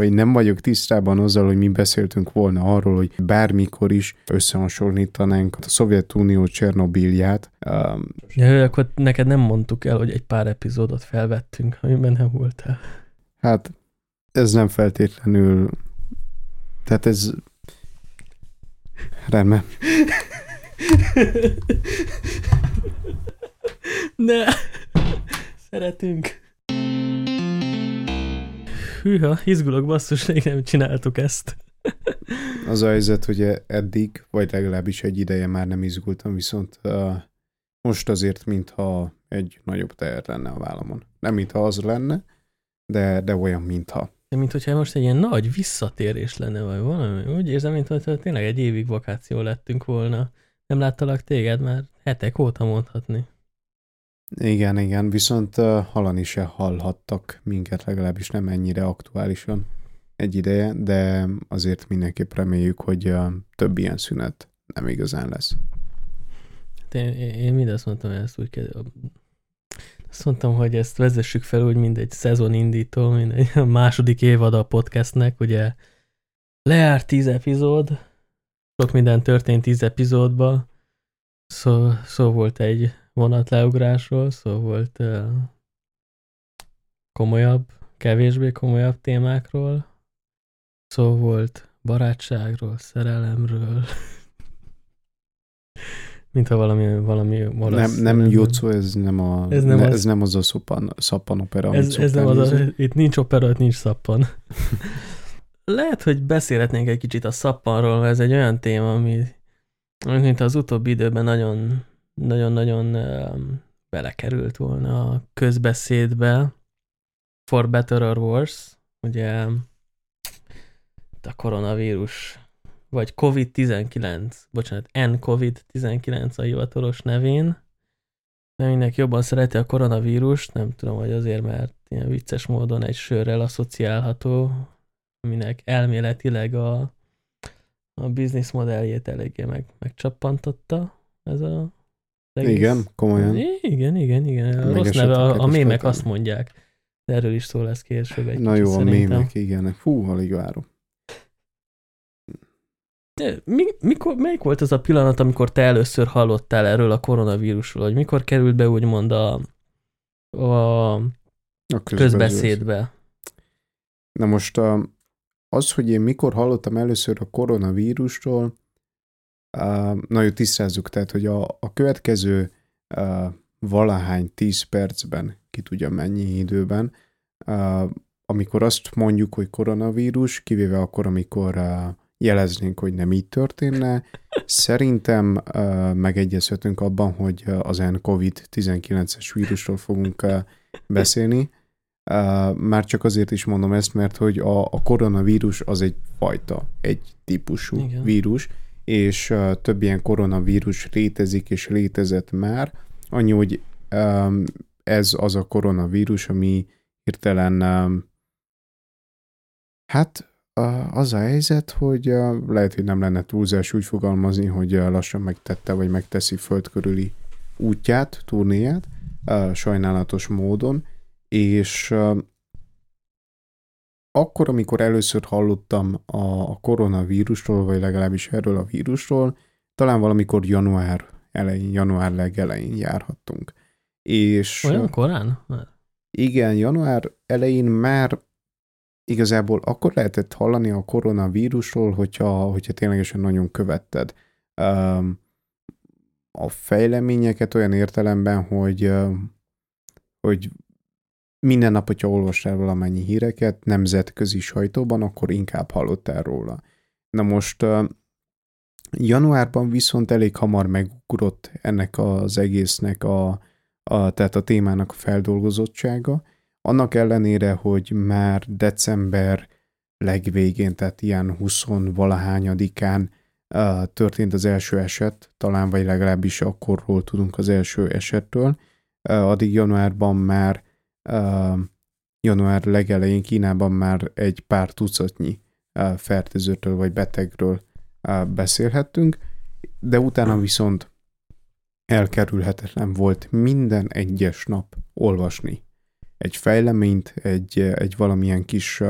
vagy nem vagyok tisztában azzal, hogy mi beszéltünk volna arról, hogy bármikor is összehasonlítanánk a Szovjetunió Csernobilját. Um, ja, akkor neked nem mondtuk el, hogy egy pár epizódot felvettünk, amiben nem voltál. Hát ez nem feltétlenül, tehát ez rendben. ne, szeretünk. Hűha, izgulok basszus, még nem csináltuk ezt. Az a helyzet, hogy eddig, vagy legalábbis egy ideje már nem izgultam, viszont uh, most azért, mintha egy nagyobb teher lenne a vállamon. Nem mintha az lenne, de, de olyan, mintha. De mint hogyha most egy ilyen nagy visszatérés lenne, vagy valami. Úgy érzem, mintha tényleg egy évig vakáció lettünk volna. Nem láttalak téged már hetek óta mondhatni. Igen, igen, viszont hallani se hallhattak minket, legalábbis nem ennyire aktuálisan egy ideje, de azért mindenképp reméljük, hogy több ilyen szünet nem igazán lesz. Én, én mindezt mondtam, hogy ezt úgy kell, azt mondtam, hogy ezt vezessük fel úgy, mint egy szezonindító, mint egy második évad a podcastnek, ugye lejárt tíz epizód, sok minden történt tíz epizódba, szó, szó volt egy vonatleugrásról, szó volt uh, komolyabb, kevésbé komolyabb témákról, szó volt barátságról, szerelemről, mintha valami, valami olasz... Nem, nem Jutsu, ez nem, a, ez nem, ne, az, ez nem az a szappan, szappan opera. Ez, ez nem az a, itt nincs opera, itt nincs szappan. Lehet, hogy beszélhetnénk egy kicsit a szappanról, mert ez egy olyan téma, ami mint az utóbbi időben nagyon nagyon-nagyon belekerült volna a közbeszédbe. For better or worse, ugye a koronavírus, vagy COVID-19, bocsánat, N-COVID-19 a hivatalos nevén, de mindenki jobban szereti a koronavírust, nem tudom, hogy azért, mert ilyen vicces módon egy sörrel asszociálható, aminek elméletileg a, a business modelljét eléggé meg, megcsappantotta ez a egész... Igen, komolyan. Igen, igen, igen. A rossz neve, a, a mémek azt mondják. De erről is szó lesz később egy Na jó, a mémek, igen. Fú, alig várom. De mi, mikor, melyik volt az a pillanat, amikor te először hallottál erről a koronavírusról, hogy mikor került be úgymond a, a, a közbeszédbe? Na most a, az, hogy én mikor hallottam először a koronavírusról, na jó, tisztázzuk, tehát, hogy a, a következő valahány 10 percben, ki tudja mennyi időben, amikor azt mondjuk, hogy koronavírus, kivéve akkor, amikor jeleznénk, hogy nem így történne, szerintem megegyezhetünk abban, hogy az N-COVID-19-es vírusról fogunk beszélni. Már csak azért is mondom ezt, mert hogy a, a koronavírus az egy fajta, egy típusú Igen. vírus, és több ilyen koronavírus létezik és létezett már. Annyi, hogy ez az a koronavírus, ami hirtelen hát az a helyzet, hogy lehet, hogy nem lenne túlzás úgy fogalmazni, hogy lassan megtette vagy megteszi föld körüli útját, turnéját, sajnálatos módon, és akkor, amikor először hallottam a koronavírusról, vagy legalábbis erről a vírusról, talán valamikor január elején, január legelején járhattunk. És Olyan korán? Igen, január elején már igazából akkor lehetett hallani a koronavírusról, hogyha, hogyha ténylegesen nagyon követted um, a fejleményeket olyan értelemben, hogy, hogy minden nap, hogyha olvastál valamennyi híreket nemzetközi sajtóban, akkor inkább hallottál róla. Na most januárban viszont elég hamar megugrott ennek az egésznek a, a, tehát a témának a feldolgozottsága, annak ellenére, hogy már december legvégén, tehát ilyen 20 valahányadikán uh, történt az első eset, talán vagy legalábbis akkorról tudunk az első esettől, addig januárban már január legelején Kínában már egy pár tucatnyi fertőzőtől vagy betegről beszélhettünk, de utána viszont elkerülhetetlen volt minden egyes nap olvasni egy fejleményt, egy, egy valamilyen kis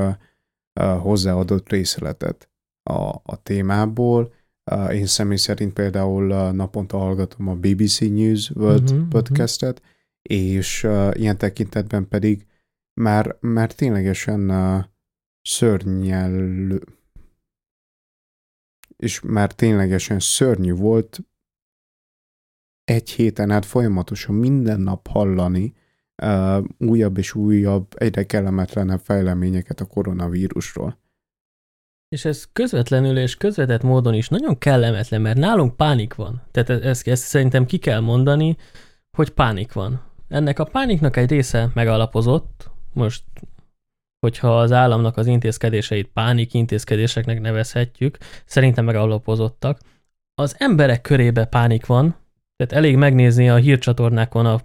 hozzáadott részletet a, a témából. Én személy szerint például naponta hallgatom a BBC News World uh-huh, podcastet, uh-huh. És ilyen tekintetben pedig már, már ténylegesen szörnyel és már ténylegesen szörnyű volt egy héten át folyamatosan minden nap hallani uh, újabb és újabb, egyre kellemetlenebb fejleményeket a koronavírusról. És ez közvetlenül és közvetett módon is nagyon kellemetlen, mert nálunk pánik van. Tehát e-, ezt, ezt szerintem ki kell mondani, hogy pánik van. Ennek a pániknak egy része megalapozott, most hogyha az államnak az intézkedéseit pánik intézkedéseknek nevezhetjük, szerintem megalapozottak. Az emberek körébe pánik van, tehát elég megnézni a hírcsatornákon a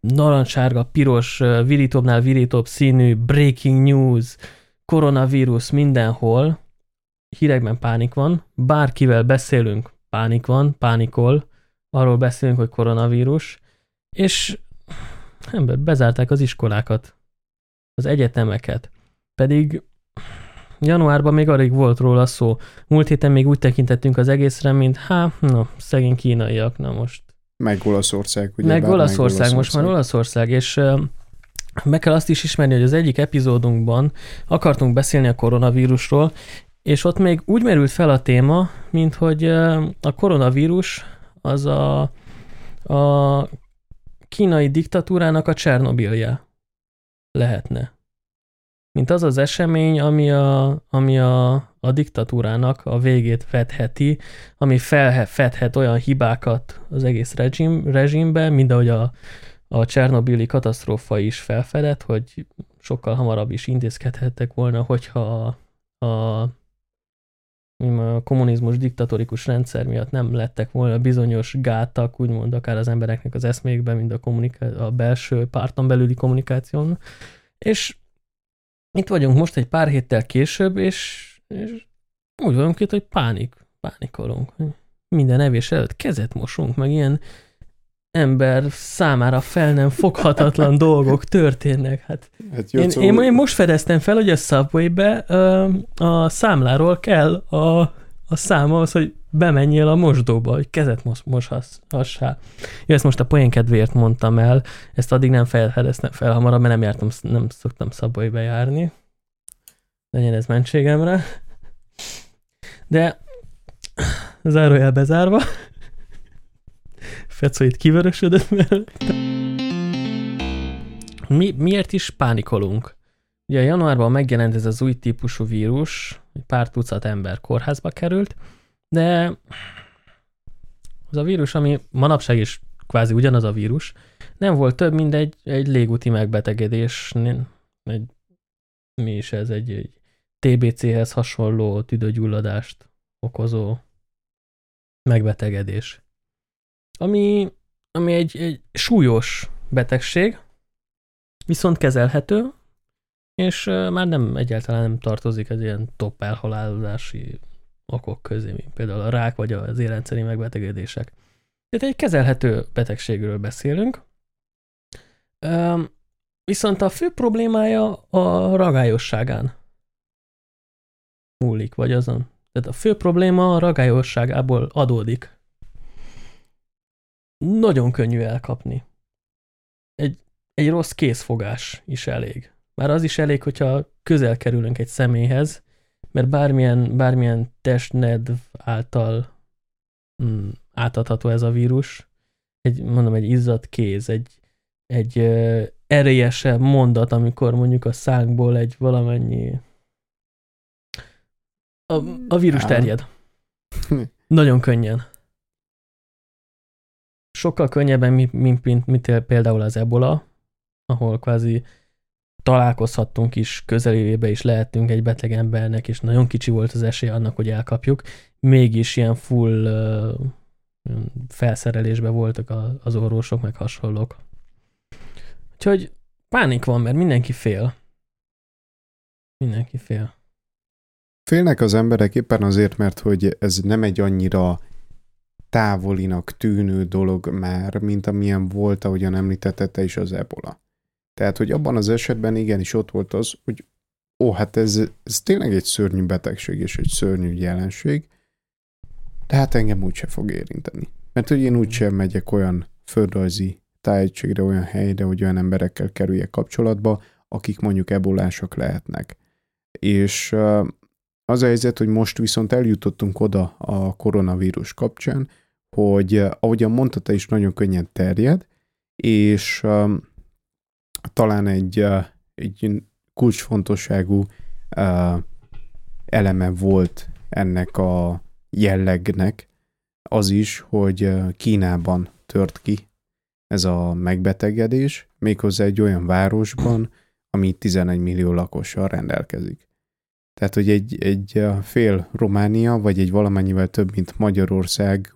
narancssárga, piros, virítóbbnál virítóbb színű breaking news, koronavírus mindenhol, hírekben pánik van, bárkivel beszélünk, pánik van, pánikol, arról beszélünk, hogy koronavírus, és ember, bezárták az iskolákat, az egyetemeket. Pedig januárban még alig volt róla szó. Múlt héten még úgy tekintettünk az egészre, mint hát, na, szegény kínaiak, na most. Meg Olaszország, ugye? Meg Olaszország, meg Olaszország, most már Olaszország, és meg kell azt is ismerni, hogy az egyik epizódunkban akartunk beszélni a koronavírusról, és ott még úgy merült fel a téma, mint hogy a koronavírus az a, a kínai diktatúrának a Csernobilje lehetne. Mint az az esemény, ami a, ami a, a diktatúrának a végét fedheti, ami felfedhet olyan hibákat az egész rezsim, rezsimbe, mint ahogy a, a Csernobili katasztrófa is felfedett, hogy sokkal hamarabb is intézkedhettek volna, hogyha a, a, a kommunizmus diktatórikus rendszer miatt nem lettek volna bizonyos gátak, úgymond akár az embereknek az eszmékben, mint a, kommuniká- a belső párton belüli kommunikáción. És itt vagyunk most egy pár héttel később, és, és úgy vagyunk itt, hogy pánik, pánikolunk. Minden evés előtt kezet mosunk, meg ilyen ember számára fel nem foghatatlan dolgok történnek. Hát, hát jó, én, szóval... én, én most fedeztem fel, hogy a Subway-be a számláról kell a, a szám az, hogy bemenjél a mosdóba, hogy kezet mos, moshassál. Jó, ezt most a poén kedvéért mondtam el, ezt addig nem fedeztem fel hamarabb, mert nem jártam, nem szoktam Subway-be járni. Legyen ez mentségemre. De zárójel bezárva. Fecó itt kivörösödött, mert... Mi, miért is pánikolunk? Ugye januárban megjelent ez az új típusú vírus, pár tucat ember kórházba került, de az a vírus, ami manapság is kvázi ugyanaz a vírus, nem volt több, mint egy, egy légúti megbetegedés, egy, mi is ez, egy, egy TBC-hez hasonló tüdőgyulladást okozó megbetegedés. Ami, ami egy, egy súlyos betegség, viszont kezelhető, és már nem egyáltalán nem tartozik az ilyen top elhalálozási okok közé, mint például a rák vagy az érrendszeri megbetegedések. Tehát egy kezelhető betegségről beszélünk. Viszont a fő problémája a ragályosságán múlik, vagy azon. Tehát a fő probléma a ragályosságából adódik. Nagyon könnyű elkapni. Egy, egy rossz készfogás is elég. Már az is elég, hogyha közel kerülünk egy személyhez, mert bármilyen, bármilyen testnedv által mm, átadható ez a vírus, egy, mondom, egy izzadt kéz, egy, egy uh, erélyesebb mondat, amikor mondjuk a szánkból egy valamennyi a, a vírus terjed. Nagyon könnyen. Sokkal könnyebben, mint, mint, mint, mint például az ebola, ahol kvázi találkozhattunk is, közelébe is lehettünk egy beteg embernek, és nagyon kicsi volt az esély annak, hogy elkapjuk. Mégis ilyen full uh, felszerelésben voltak a, az orvosok, meg hasonlók. Úgyhogy pánik van, mert mindenki fél. Mindenki fél. Félnek az emberek éppen azért, mert hogy ez nem egy annyira távolinak tűnő dolog már, mint amilyen volt, ahogyan említette is az ebola. Tehát, hogy abban az esetben igenis ott volt az, hogy ó, hát ez, ez tényleg egy szörnyű betegség és egy szörnyű jelenség, de hát engem úgyse fog érinteni. Mert hogy én úgysem megyek olyan földrajzi tájegységre, olyan helyre, hogy olyan emberekkel kerüljek kapcsolatba, akik mondjuk ebolások lehetnek. És az a helyzet, hogy most viszont eljutottunk oda a koronavírus kapcsán, hogy ahogyan mondta, is nagyon könnyen terjed, és talán egy, egy kulcsfontosságú eleme volt ennek a jellegnek az is, hogy Kínában tört ki ez a megbetegedés, méghozzá egy olyan városban, ami 11 millió lakossal rendelkezik. Tehát, hogy egy, egy fél Románia, vagy egy valamennyivel több, mint Magyarország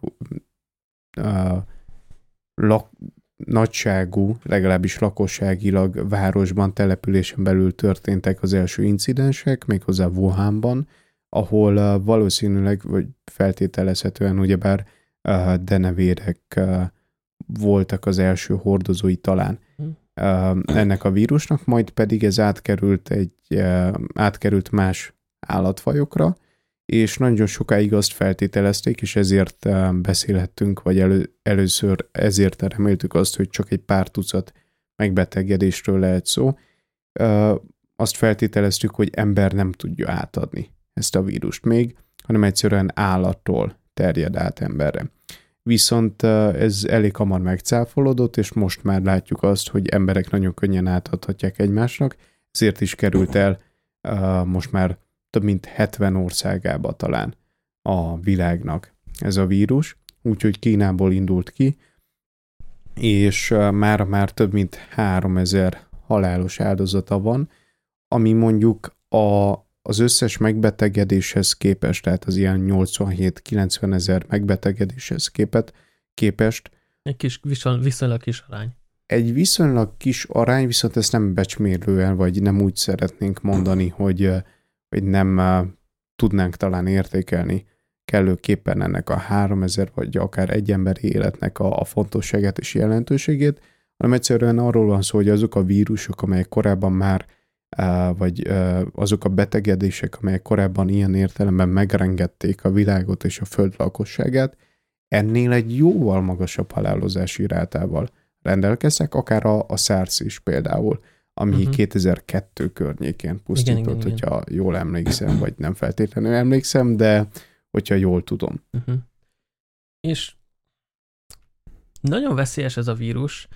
uh, lak, nagyságú, legalábbis lakosságilag városban, településen belül történtek az első incidensek, méghozzá Wuhanban, ahol uh, valószínűleg, vagy feltételezhetően ugyebár uh, denevérek uh, voltak az első hordozói talán. Uh, ennek a vírusnak, majd pedig ez átkerült egy, átkerült más állatfajokra, és nagyon sokáig azt feltételezték, és ezért beszélhettünk, vagy elő, először ezért reméltük azt, hogy csak egy pár tucat megbetegedésről lehet szó. Azt feltételeztük, hogy ember nem tudja átadni ezt a vírust még, hanem egyszerűen állattól terjed át emberre. Viszont ez elég hamar megcáfolódott, és most már látjuk azt, hogy emberek nagyon könnyen átadhatják egymásnak, ezért is került el most már több mint 70 országába talán a világnak ez a vírus, úgyhogy Kínából indult ki, és már már több mint 3000 halálos áldozata van, ami mondjuk a, az összes megbetegedéshez képest, tehát az ilyen 87-90 ezer megbetegedéshez képet, képest. Egy kis, viszonylag kis arány. Egy viszonylag kis arány, viszont ezt nem becsmérlően, vagy nem úgy szeretnénk mondani, hogy hogy nem tudnánk talán értékelni kellőképpen ennek a 3000 vagy akár egy emberi életnek a, a fontosságát és jelentőségét, hanem egyszerűen arról van szó, hogy azok a vírusok, amelyek korábban már vagy azok a betegedések, amelyek korábban ilyen értelemben megrengették a világot és a föld lakosságát, ennél egy jóval magasabb halálozási rátával rendelkeztek, akár a, a SARS is például ami uh-huh. Mhm. 2002 környékén pusztított, igen, igen, hogyha igen. jól emlékszem, vagy nem feltétlenül emlékszem, de hogyha jól tudom. Uh-huh. És nagyon veszélyes ez a vírus,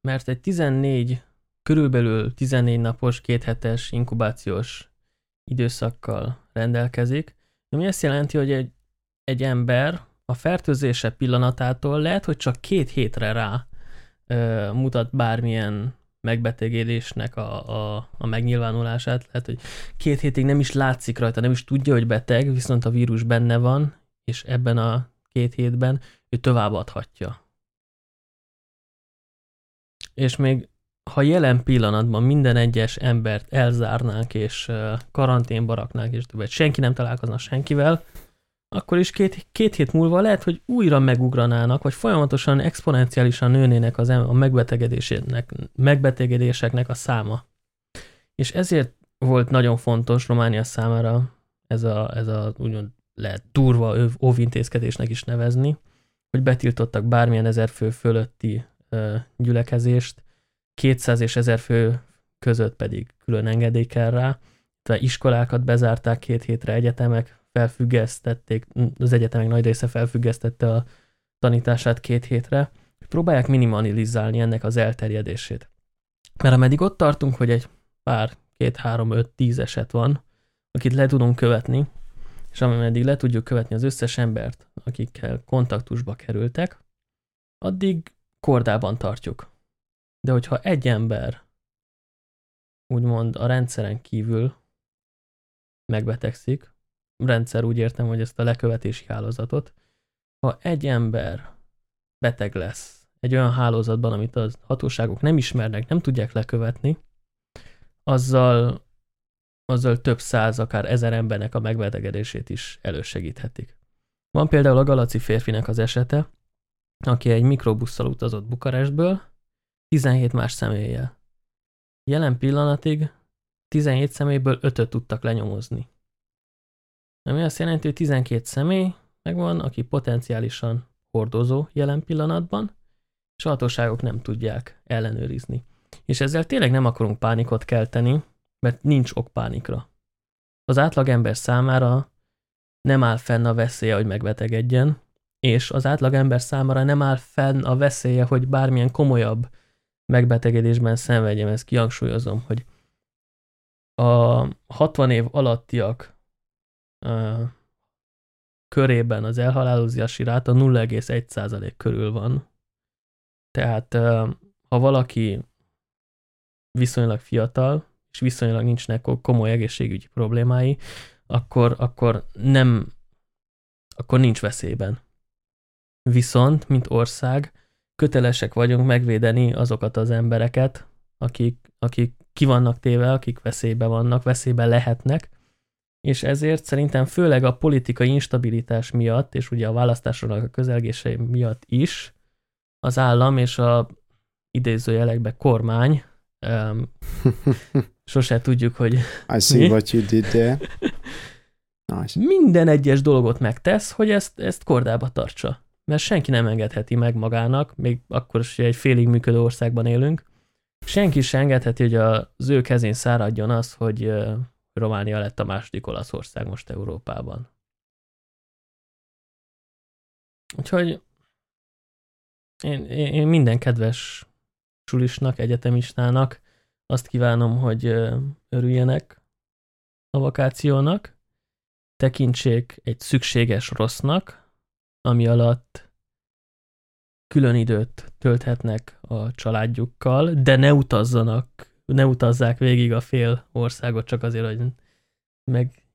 mert egy 14, körülbelül 14 napos, két hetes inkubációs időszakkal rendelkezik, ami azt jelenti, hogy egy, egy ember a fertőzése pillanatától lehet, hogy csak két hétre rá ö, mutat bármilyen megbetegedésnek a, a, a megnyilvánulását. Lehet, hogy két hétig nem is látszik rajta, nem is tudja, hogy beteg, viszont a vírus benne van, és ebben a két hétben ő továbbadhatja. És még ha jelen pillanatban minden egyes embert elzárnánk, és karanténba raknánk, és többet senki nem találkozna senkivel, akkor is két, két hét múlva lehet, hogy újra megugranának, vagy folyamatosan exponenciálisan nőnének az, a megbetegedésének, megbetegedéseknek a száma. És ezért volt nagyon fontos Románia számára ez a, ez a úgymond lehet durva óvintézkedésnek is nevezni, hogy betiltottak bármilyen ezer fő fölötti ö, gyülekezést, 200 és 1000 fő között pedig külön engedély kell rá, tehát iskolákat bezárták két hétre, egyetemek felfüggesztették, az egyetemek nagy része felfüggesztette a tanítását két hétre, hogy próbálják minimalizálni ennek az elterjedését. Mert ameddig ott tartunk, hogy egy pár, két, három, öt, tíz eset van, akit le tudunk követni, és ameddig le tudjuk követni az összes embert, akikkel kontaktusba kerültek, addig kordában tartjuk. De hogyha egy ember úgymond a rendszeren kívül megbetegszik, rendszer úgy értem, hogy ezt a lekövetési hálózatot, ha egy ember beteg lesz egy olyan hálózatban, amit a hatóságok nem ismernek, nem tudják lekövetni, azzal, azzal több száz, akár ezer embernek a megbetegedését is elősegíthetik. Van például a galaci férfinek az esete, aki egy mikrobusszal utazott Bukarestből, 17 más személlyel. Jelen pillanatig 17 személyből 5-öt tudtak lenyomozni. Ami azt jelenti, hogy 12 személy megvan, aki potenciálisan hordozó jelen pillanatban, és a hatóságok nem tudják ellenőrizni. És ezzel tényleg nem akarunk pánikot kelteni, mert nincs ok pánikra. Az átlagember számára nem áll fenn a veszélye, hogy megbetegedjen, és az átlagember számára nem áll fenn a veszélye, hogy bármilyen komolyabb megbetegedésben szenvedjem. Ezt kihangsúlyozom, hogy a 60 év alattiak uh, körében az elhalálozási ráta 0,1% körül van. Tehát ha valaki viszonylag fiatal, és viszonylag nincsnek komoly egészségügyi problémái, akkor, akkor nem, akkor nincs veszélyben. Viszont, mint ország, kötelesek vagyunk megvédeni azokat az embereket, akik, akik ki vannak téve, akik veszélybe vannak, veszélybe lehetnek, és ezért szerintem főleg a politikai instabilitás miatt, és ugye a választásoknak a közelgése miatt is, az állam és a idézőjelekbe kormány, um, sose tudjuk, hogy I see mi? what you did there. Nice. Minden egyes dolgot megtesz, hogy ezt, ezt kordába tartsa. Mert senki nem engedheti meg magának, még akkor is, hogy egy félig működő országban élünk, senki sem engedheti, hogy az ő kezén száradjon az, hogy Románia lett a második Olaszország most Európában. Úgyhogy én, én minden kedves sulisnak, egyetemistának azt kívánom, hogy örüljenek a vakációnak, tekintsék egy szükséges rossznak, ami alatt külön időt tölthetnek a családjukkal, de ne utazzanak, ne utazzák végig a fél országot csak azért, hogy meg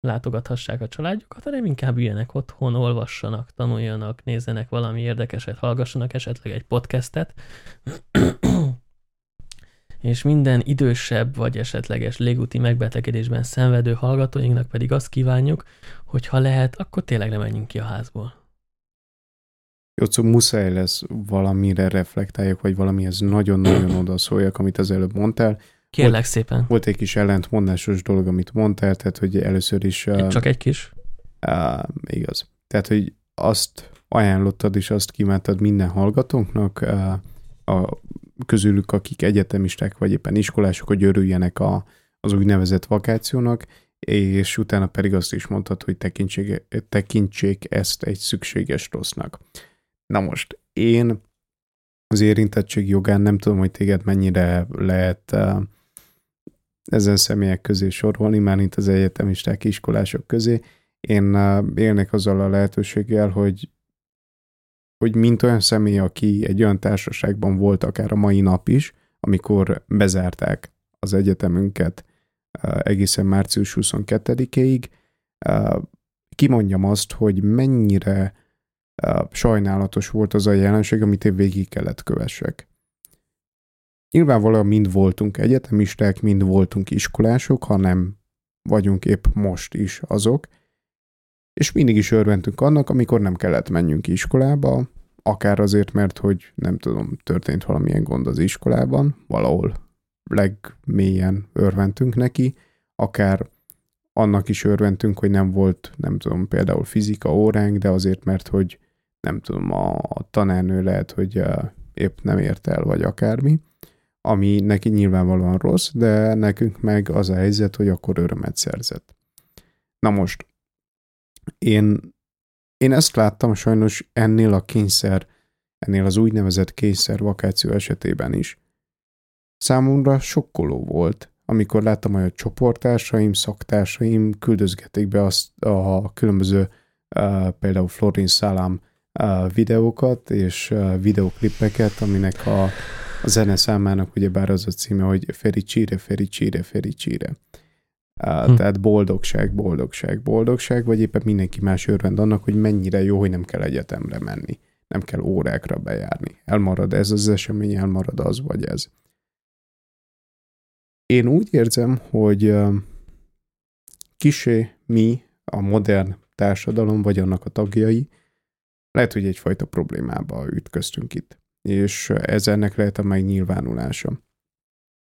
látogathassák a családjukat, hanem inkább üljenek otthon, olvassanak, tanuljanak, nézzenek valami érdekeset, hallgassanak esetleg egy podcastet, és minden idősebb vagy esetleges légúti megbetegedésben szenvedő hallgatóinknak pedig azt kívánjuk, hogy ha lehet, akkor tényleg nem menjünk ki a házból. Jocó, muszáj lesz valamire reflektáljak, vagy valamihez nagyon-nagyon odaszóljak, amit az előbb mondtál. Kérlek volt, szépen. Volt egy kis ellentmondásos dolog, amit mondtál, tehát hogy először is... Uh, Csak egy kis? Uh, igaz. Tehát, hogy azt ajánlottad és azt kívántad minden hallgatónknak, uh, a közülük, akik egyetemisták vagy éppen iskolások, hogy örüljenek a, az úgynevezett vakációnak, és utána pedig azt is mondtad, hogy tekintsék, tekintsék ezt egy szükséges rossznak. Na most, én az érintettség jogán nem tudom, hogy téged mennyire lehet uh, ezen személyek közé sorolni, már mint az egyetemisták, iskolások közé. Én uh, élnek azzal a lehetőséggel, hogy hogy mint olyan személy, aki egy olyan társaságban volt akár a mai nap is, amikor bezárták az egyetemünket egészen március 22-ig, kimondjam azt, hogy mennyire sajnálatos volt az a jelenség, amit én végig kellett kövessek. Nyilvánvalóan mind voltunk egyetemisták, mind voltunk iskolások, ha nem vagyunk épp most is azok, és mindig is örventünk annak, amikor nem kellett menjünk iskolába, akár azért, mert hogy nem tudom, történt valamilyen gond az iskolában, valahol legmélyen örventünk neki, akár annak is örventünk, hogy nem volt, nem tudom, például fizika óránk, de azért, mert hogy nem tudom, a, tanárnő lehet, hogy épp nem ért el, vagy akármi, ami neki nyilvánvalóan rossz, de nekünk meg az a helyzet, hogy akkor örömet szerzett. Na most, én, én ezt láttam sajnos ennél a kényszer, ennél az úgynevezett kényszer vakáció esetében is. Számomra sokkoló volt, amikor láttam, hogy a csoporttársaim, szaktársaim küldözgetik be azt a különböző uh, például Florin Szálám videókat és videoklippeket, aminek a, a zene számának ugyebár az a címe, hogy Feri Csíre, Feri Csíre, Feri Csíre. Uh, hm. Tehát boldogság, boldogság, boldogság, vagy éppen mindenki más örvend annak, hogy mennyire jó, hogy nem kell egyetemre menni, nem kell órákra bejárni. Elmarad ez az esemény, elmarad az vagy ez. Én úgy érzem, hogy kisé mi, a modern társadalom, vagy annak a tagjai, lehet, hogy egyfajta problémába ütköztünk itt. És ez ennek lehet a megnyilvánulása.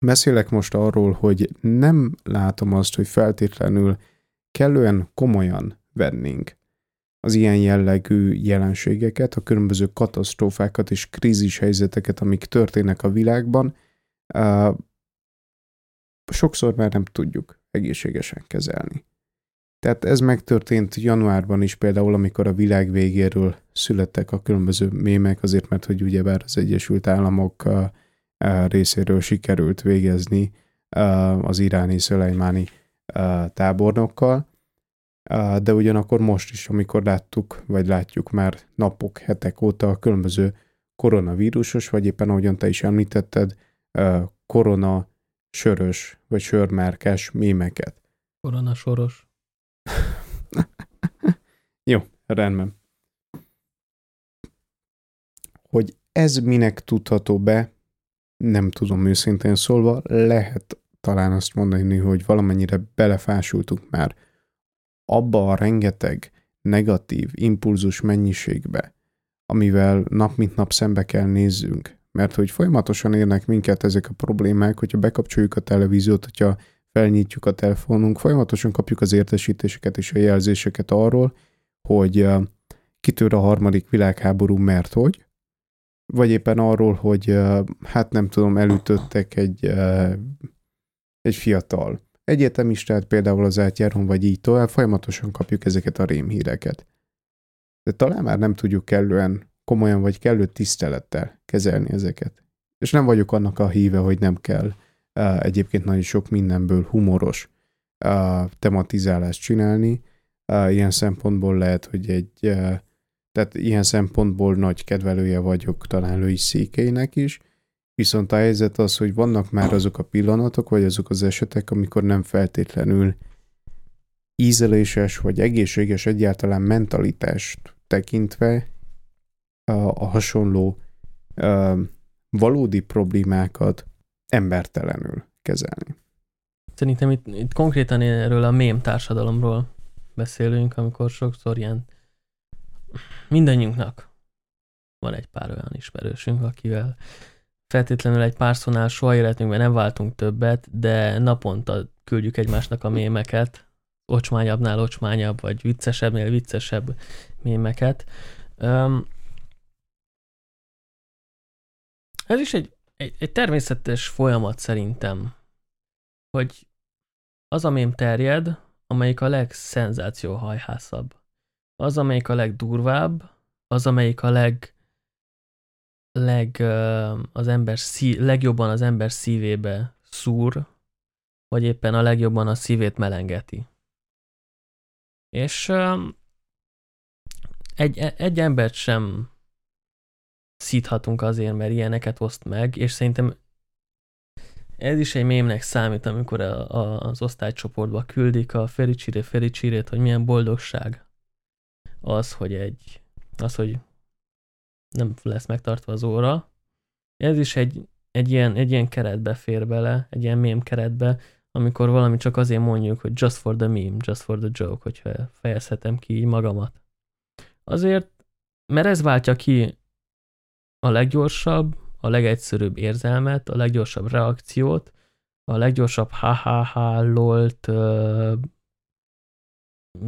Beszélek most arról, hogy nem látom azt, hogy feltétlenül kellően komolyan vennénk az ilyen jellegű jelenségeket, a különböző katasztrófákat és krízis helyzeteket, amik történnek a világban, sokszor már nem tudjuk egészségesen kezelni. Tehát ez megtörtént januárban is például, amikor a világ végéről születtek a különböző mémek, azért mert hogy ugyebár az Egyesült Államok részéről sikerült végezni az iráni szölejmáni tábornokkal, de ugyanakkor most is, amikor láttuk, vagy látjuk már napok, hetek óta a különböző koronavírusos, vagy éppen ahogyan te is említetted, korona sörös, vagy sörmárkás mémeket. Korona soros. Jó, rendben. Hogy ez minek tudható be, nem tudom őszintén szólva, lehet talán azt mondani, hogy valamennyire belefásultuk már abba a rengeteg negatív impulzus mennyiségbe, amivel nap mint nap szembe kell nézzünk, mert hogy folyamatosan érnek minket ezek a problémák, hogyha bekapcsoljuk a televíziót, hogyha felnyitjuk a telefonunk, folyamatosan kapjuk az értesítéseket és a jelzéseket arról, hogy kitör a harmadik világháború, mert hogy, vagy éppen arról, hogy hát nem tudom, elütöttek egy, egy fiatal egyetemistát, például az átjáron, vagy így tovább, folyamatosan kapjuk ezeket a rémhíreket. De talán már nem tudjuk kellően komolyan vagy kellő tisztelettel kezelni ezeket. És nem vagyok annak a híve, hogy nem kell egyébként nagyon sok mindenből humoros tematizálást csinálni. Ilyen szempontból lehet, hogy egy, tehát ilyen szempontból nagy kedvelője vagyok talán Louis Székeinek is, viszont a helyzet az, hogy vannak már azok a pillanatok, vagy azok az esetek, amikor nem feltétlenül ízeléses vagy egészséges egyáltalán mentalitást tekintve a, hasonló valódi problémákat embertelenül kezelni. Szerintem itt, itt konkrétan erről a mém társadalomról beszélünk, amikor sokszor ilyen mindannyiunknak van egy pár olyan ismerősünk, akivel feltétlenül egy párszonál soha életünkben nem váltunk többet, de naponta küldjük egymásnak a mémeket, ocsmányabbnál ocsmányabb, vagy viccesebbnél viccesebb mémeket. Um, ez is egy egy, egy természetes folyamat szerintem, hogy az a mém terjed, amelyik a legszenzációhajhászabb. Az, amelyik a legdurvább, az, amelyik a leg, leg az ember szí, legjobban az ember szívébe szúr, vagy éppen a legjobban a szívét melengeti. És egy, egy embert sem szíthatunk azért, mert ilyeneket oszt meg, és szerintem ez is egy mémnek számít, amikor a, a, az osztálycsoportba küldik a Fericsire Fericsirét, hogy milyen boldogság az, hogy egy, az, hogy nem lesz megtartva az óra. Ez is egy, egy, ilyen, egy ilyen keretbe fér bele, egy ilyen mém keretbe, amikor valami csak azért mondjuk, hogy just for the meme, just for the joke, hogyha fejezhetem ki így magamat. Azért, mert ez váltja ki a leggyorsabb, a legegyszerűbb érzelmet, a leggyorsabb reakciót, a leggyorsabb ha-ha-ha, lolt, uh,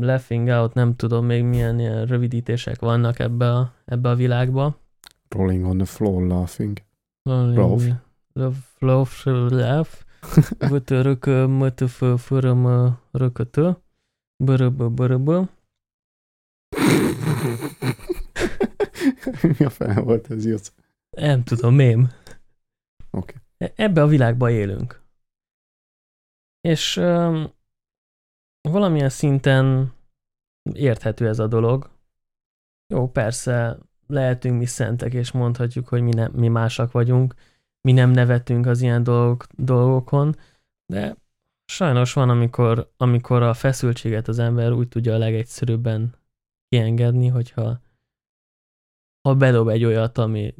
laughing out, nem tudom még milyen ilyen rövidítések vannak ebbe a, ebbe a világba. Rolling on the floor laughing. Love, love, laugh. Râcă, mătă, fă, fără mă, râcătă. Bărăbă, bărăbă. Mi a fene volt ez, Jocz? Nem tudom, mém. Oké. Okay. Ebbe a világba élünk. És um, valamilyen szinten érthető ez a dolog. Jó, persze, lehetünk mi szentek, és mondhatjuk, hogy mi, ne, mi másak vagyunk, mi nem nevetünk az ilyen dolgok, dolgokon, de sajnos van, amikor, amikor a feszültséget az ember úgy tudja a legegyszerűbben kiengedni, hogyha ha bedob egy olyat, ami,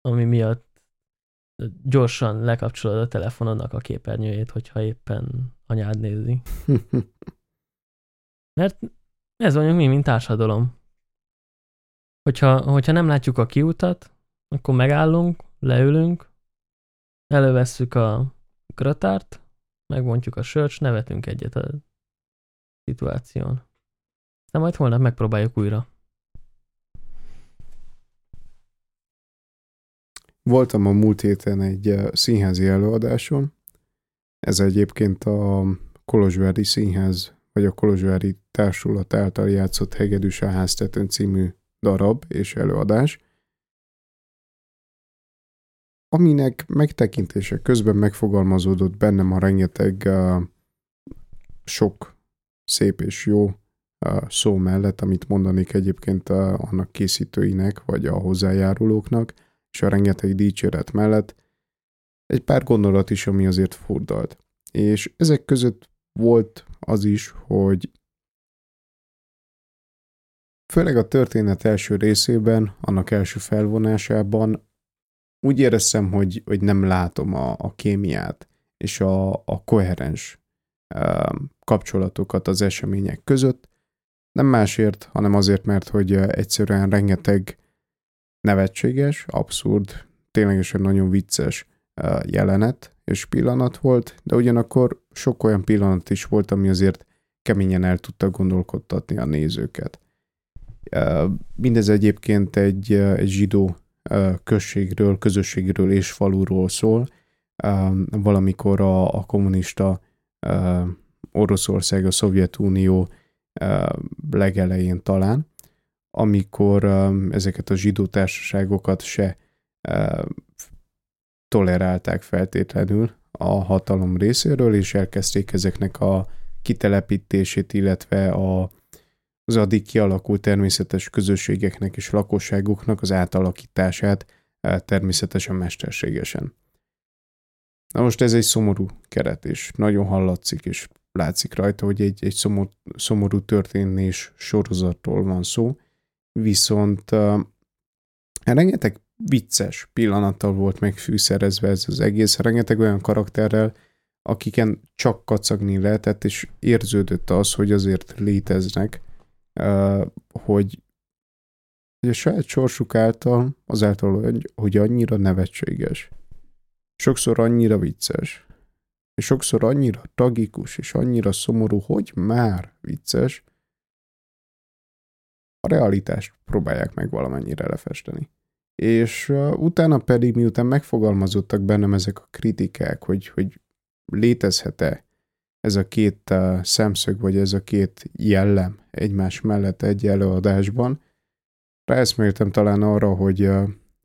ami miatt gyorsan lekapcsolod a telefonodnak a képernyőjét, hogyha éppen anyád nézi. Mert ez vagyunk mi, mint társadalom. Hogyha, hogyha nem látjuk a kiutat, akkor megállunk, leülünk, elővesszük a gratárt, megbontjuk a sört, s nevetünk egyet a szituáción. De majd holnap megpróbáljuk újra. Voltam a múlt héten egy színházi előadáson. Ez egyébként a Kolozsvári Színház, vagy a Kolozsvári Társulat által játszott Hegedűs a háztetőn című darab és előadás, aminek megtekintése közben megfogalmazódott bennem a rengeteg uh, sok szép és jó uh, szó mellett, amit mondanék egyébként uh, annak készítőinek, vagy a hozzájárulóknak, és a rengeteg dicséret mellett egy pár gondolat is, ami azért furdalt. És ezek között volt az is, hogy főleg a történet első részében, annak első felvonásában úgy éreztem, hogy, hogy nem látom a, a kémiát és a, a koherens kapcsolatokat az események között. Nem másért, hanem azért, mert hogy egyszerűen rengeteg nevetséges, abszurd, ténylegesen nagyon vicces jelenet és pillanat volt, de ugyanakkor sok olyan pillanat is volt, ami azért keményen el tudta gondolkodtatni a nézőket. Mindez egyébként egy, egy zsidó községről, közösségről és faluról szól. Valamikor a, a kommunista Oroszország, a Szovjetunió legelején talán, amikor ezeket a zsidó társaságokat se tolerálták feltétlenül a hatalom részéről, és elkezdték ezeknek a kitelepítését, illetve a, az addig kialakult természetes közösségeknek és lakosságuknak az átalakítását természetesen mesterségesen. Na most ez egy szomorú keret, és nagyon hallatszik, és látszik rajta, hogy egy, egy szomor, szomorú történés sorozatról van szó, viszont uh, rengeteg vicces pillanattal volt megfűszerezve ez az egész, rengeteg olyan karakterrel, akiken csak kacagni lehetett, és érződött az, hogy azért léteznek, uh, hogy, a saját sorsuk által, azáltal, hogy annyira nevetséges, sokszor annyira vicces, és sokszor annyira tragikus, és annyira szomorú, hogy már vicces, a realitást próbálják meg valamennyire lefesteni. És utána pedig, miután megfogalmazottak bennem ezek a kritikák, hogy, hogy létezhet-e ez a két uh, szemszög, vagy ez a két jellem egymás mellett egy előadásban, ráeszméltem talán arra, hogy,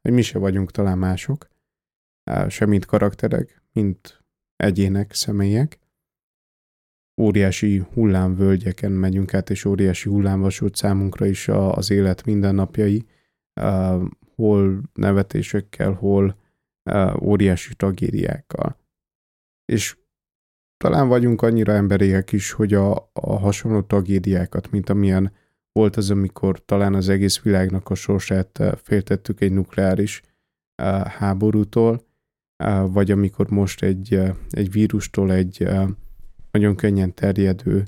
hogy mi se vagyunk talán mások, sem mint karakterek, mint egyének, személyek, óriási hullámvölgyeken megyünk át, és óriási hullámvasút számunkra is az élet mindennapjai, hol nevetésekkel, hol óriási tragédiákkal. És talán vagyunk annyira emberiek is, hogy a, a hasonló tragédiákat, mint amilyen volt az, amikor talán az egész világnak a sorsát féltettük egy nukleáris háborútól, vagy amikor most egy, egy vírustól, egy nagyon könnyen terjedő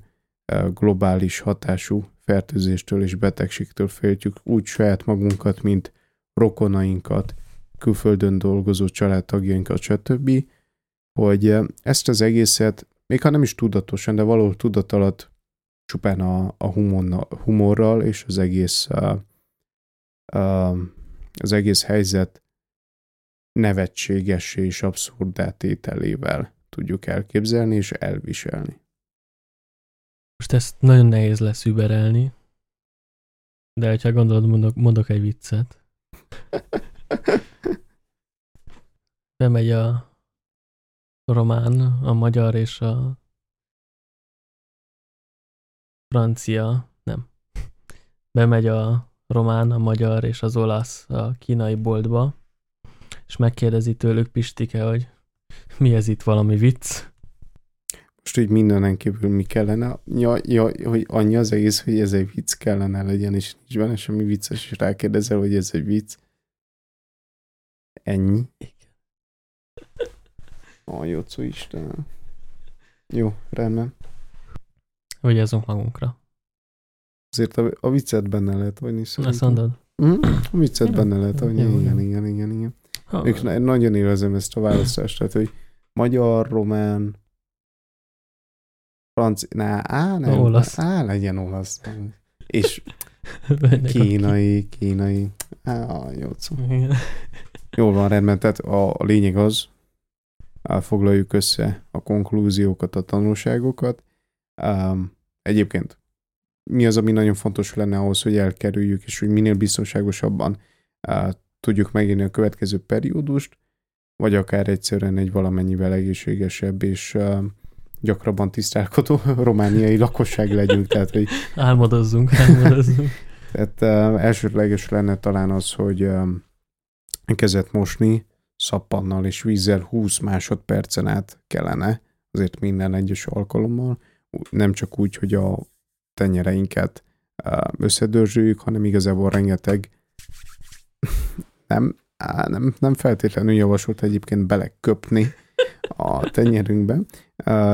globális hatású fertőzéstől és betegségtől féltjük úgy saját magunkat, mint rokonainkat, külföldön dolgozó családtagjainkat, stb., hogy ezt az egészet, még ha nem is tudatosan, de valahol tudat alatt csupán a, a humorral és az egész, a, a, az egész helyzet nevetséges és abszurdátételével tudjuk elképzelni és elviselni. Most ezt nagyon nehéz lesz überelni, de ha gondolod, mondok, mondok egy viccet. Bemegy a román, a magyar és a francia, nem. Bemegy a román, a magyar és az olasz a kínai boltba, és megkérdezi tőlük Pistike, hogy mi ez itt valami vicc? Most így mindenen kívül mi kellene? Ja, ja, hogy annyi az egész, hogy ez egy vicc kellene legyen, és nincs benne semmi vicces, és rákérdezel, hogy ez egy vicc. Ennyi. Igen. A jó Isten. Jó, rendben. Vigyázzunk magunkra. Azért a, a viccet benne lehet vagy szerintem. Azt mondod? Mm, a viccet benne lehet vagy igen, igen, igen, igen, igen. Ha. Ők nagyon élvezem ezt a választást, tehát hogy magyar, román, francia, na, á, nem, Olasz. á, legyen olasz. És kínai, kínai, á, jó, szó. Jól van, rendben, tehát a, a lényeg az, foglaljuk össze a konklúziókat, a tanulságokat. Um, egyébként mi az, ami nagyon fontos lenne ahhoz, hogy elkerüljük, és hogy minél biztonságosabban uh, tudjuk megélni a következő periódust, vagy akár egyszerűen egy valamennyivel egészségesebb és gyakrabban tisztálkodó romániai lakosság legyünk. Tehát, hogy Álmodozzunk, álmodozzunk. tehát elsődleges lenne talán az, hogy kezet mosni szappannal és vízzel 20 másodpercen át kellene, azért minden egyes alkalommal, nem csak úgy, hogy a tenyereinket összedörzsüljük, hanem igazából rengeteg nem, á, nem, nem feltétlenül javasolt egyébként beleköpni a tenyerünkbe,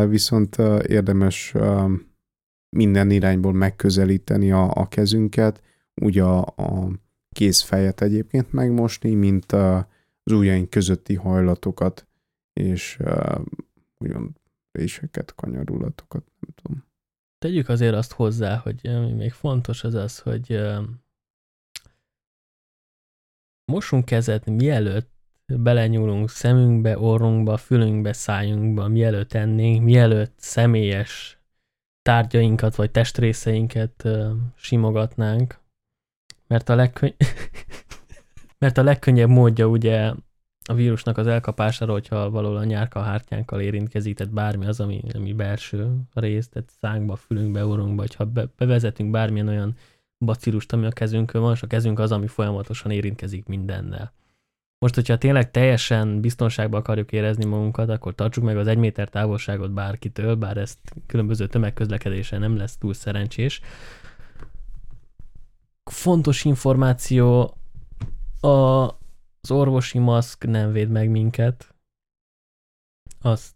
viszont érdemes minden irányból megközelíteni a, a kezünket, úgy a, a kézfejet egyébként megmosni, mint az ujjaink közötti hajlatokat, és ugyan réseket, kanyarulatokat, nem tudom. Tegyük azért azt hozzá, hogy ami még fontos az az, hogy mosunk kezet mielőtt belenyúlunk szemünkbe, orrunkba, fülünkbe, szájunkba, mielőtt ennénk, mielőtt személyes tárgyainkat vagy testrészeinket ö, simogatnánk, mert a, legkönny... mert a legkönnyebb módja ugye a vírusnak az elkapására, hogyha valahol a nyárkahártyánkkal érintkezik, tehát bármi az, ami, ami belső rész, tehát szánkba, fülünkbe, orrunkba, hogyha be, bevezetünk bármilyen olyan bacillust, ami a kezünkön van, és a kezünk az, ami folyamatosan érintkezik mindennel. Most, hogyha tényleg teljesen biztonságban akarjuk érezni magunkat, akkor tartsuk meg az egy méter távolságot bárkitől, bár ezt különböző tömegközlekedésen nem lesz túl szerencsés. Fontos információ, a, az orvosi maszk nem véd meg minket. Azt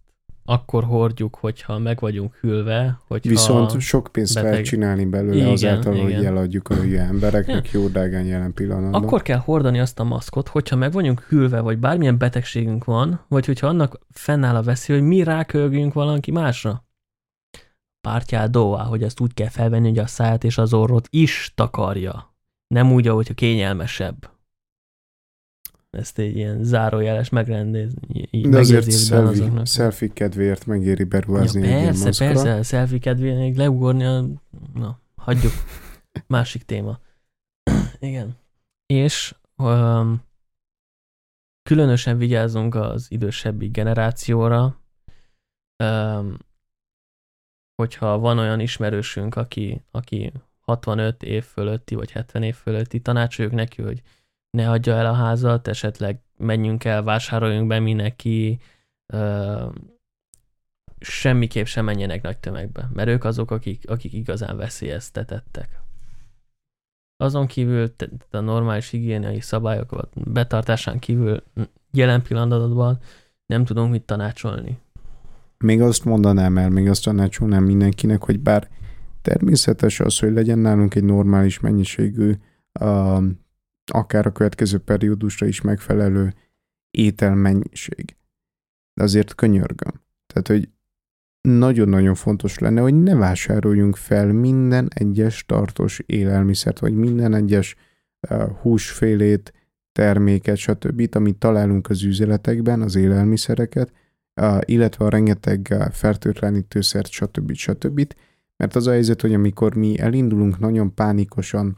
akkor hordjuk, hogyha meg vagyunk hűlve, hogyha... Viszont sok pénzt beteg- lehet csinálni belőle Igen, azáltal, hogy igen. eladjuk a hülye embereknek jó drágán jelen pillanatban. Akkor kell hordani azt a maszkot, hogyha meg vagyunk hűlve, vagy bármilyen betegségünk van, vagy hogyha annak fennáll a veszély, hogy mi rákölgünk valaki másra. Pártyádóvá, hogy ezt úgy kell felvenni, hogy a száját és az orrot is takarja. Nem úgy, ahogy a kényelmesebb. Ezt egy ilyen zárójeles megrendezni. De azért selfie, selfie kedvéért megéri beruházni ja, egy ilyen persze, maszkra. persze, selfie kedvének leugorni a... Na, hagyjuk. Másik téma. Igen. És um, különösen vigyázzunk az idősebbi generációra, um, hogyha van olyan ismerősünk, aki, aki 65 év fölötti, vagy 70 év fölötti, tanácsoljuk neki, hogy ne hagyja el a házat, esetleg menjünk el, vásároljunk be mi neki, semmiképp sem menjenek nagy tömegbe, mert ők azok, akik, akik igazán veszélyeztetettek. Azon kívül a normális higiéniai szabályok betartásán kívül jelen pillanatban nem tudunk mit tanácsolni. Még azt mondanám el, még azt tanácsolnám mindenkinek, hogy bár természetes az, hogy legyen nálunk egy normális mennyiségű, uh, akár a következő periódusra is megfelelő ételmennyiség. De azért könyörgöm. Tehát, hogy nagyon-nagyon fontos lenne, hogy ne vásároljunk fel minden egyes tartós élelmiszert, vagy minden egyes húsfélét, terméket, stb., amit találunk az üzletekben, az élelmiszereket, illetve a rengeteg fertőtlenítőszert, stb. stb. Mert az a helyzet, hogy amikor mi elindulunk nagyon pánikosan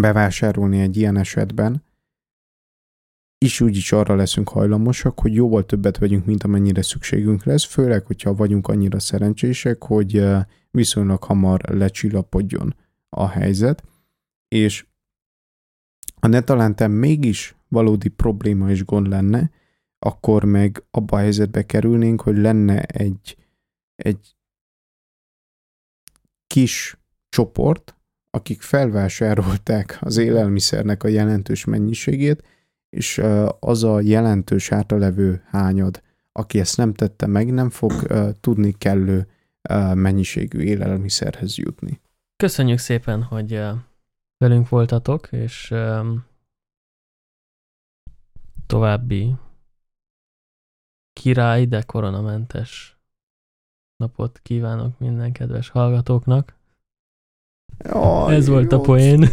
bevásárolni egy ilyen esetben, is úgy is arra leszünk hajlamosak, hogy jóval többet vegyünk, mint amennyire szükségünk lesz, főleg, hogyha vagyunk annyira szerencsések, hogy viszonylag hamar lecsillapodjon a helyzet, és ha ne talántem mégis valódi probléma és gond lenne, akkor meg abba a helyzetbe kerülnénk, hogy lenne egy, egy kis csoport, akik felvásárolták az élelmiszernek a jelentős mennyiségét, és az a jelentős hátralevő hányad, aki ezt nem tette meg, nem fog tudni kellő mennyiségű élelmiszerhez jutni. Köszönjük szépen, hogy velünk voltatok, és további király, de koronamentes napot kívánok minden kedves hallgatóknak. Jaj, Ez volt jó. a poén.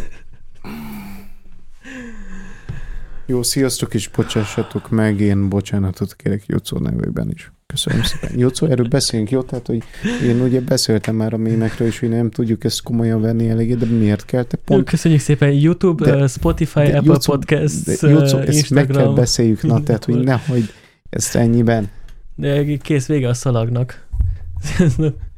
Jó, sziasztok, és bocsássatok meg, én bocsánatot kérek Jocó nevében is. Köszönöm szépen. Jocó, erről beszéljünk, jó? Tehát, hogy én ugye beszéltem már a mémekről, és hogy nem tudjuk ezt komolyan venni eléggé, de miért kell te pont... Köszönjük szépen YouTube, De- de, Spotify, de Apple Jocó- Podcasts, de Jocó, uh, ezt meg kell Instagram. beszéljük, na, tehát, hogy nehogy ezt ennyiben. De kész vége a szalagnak.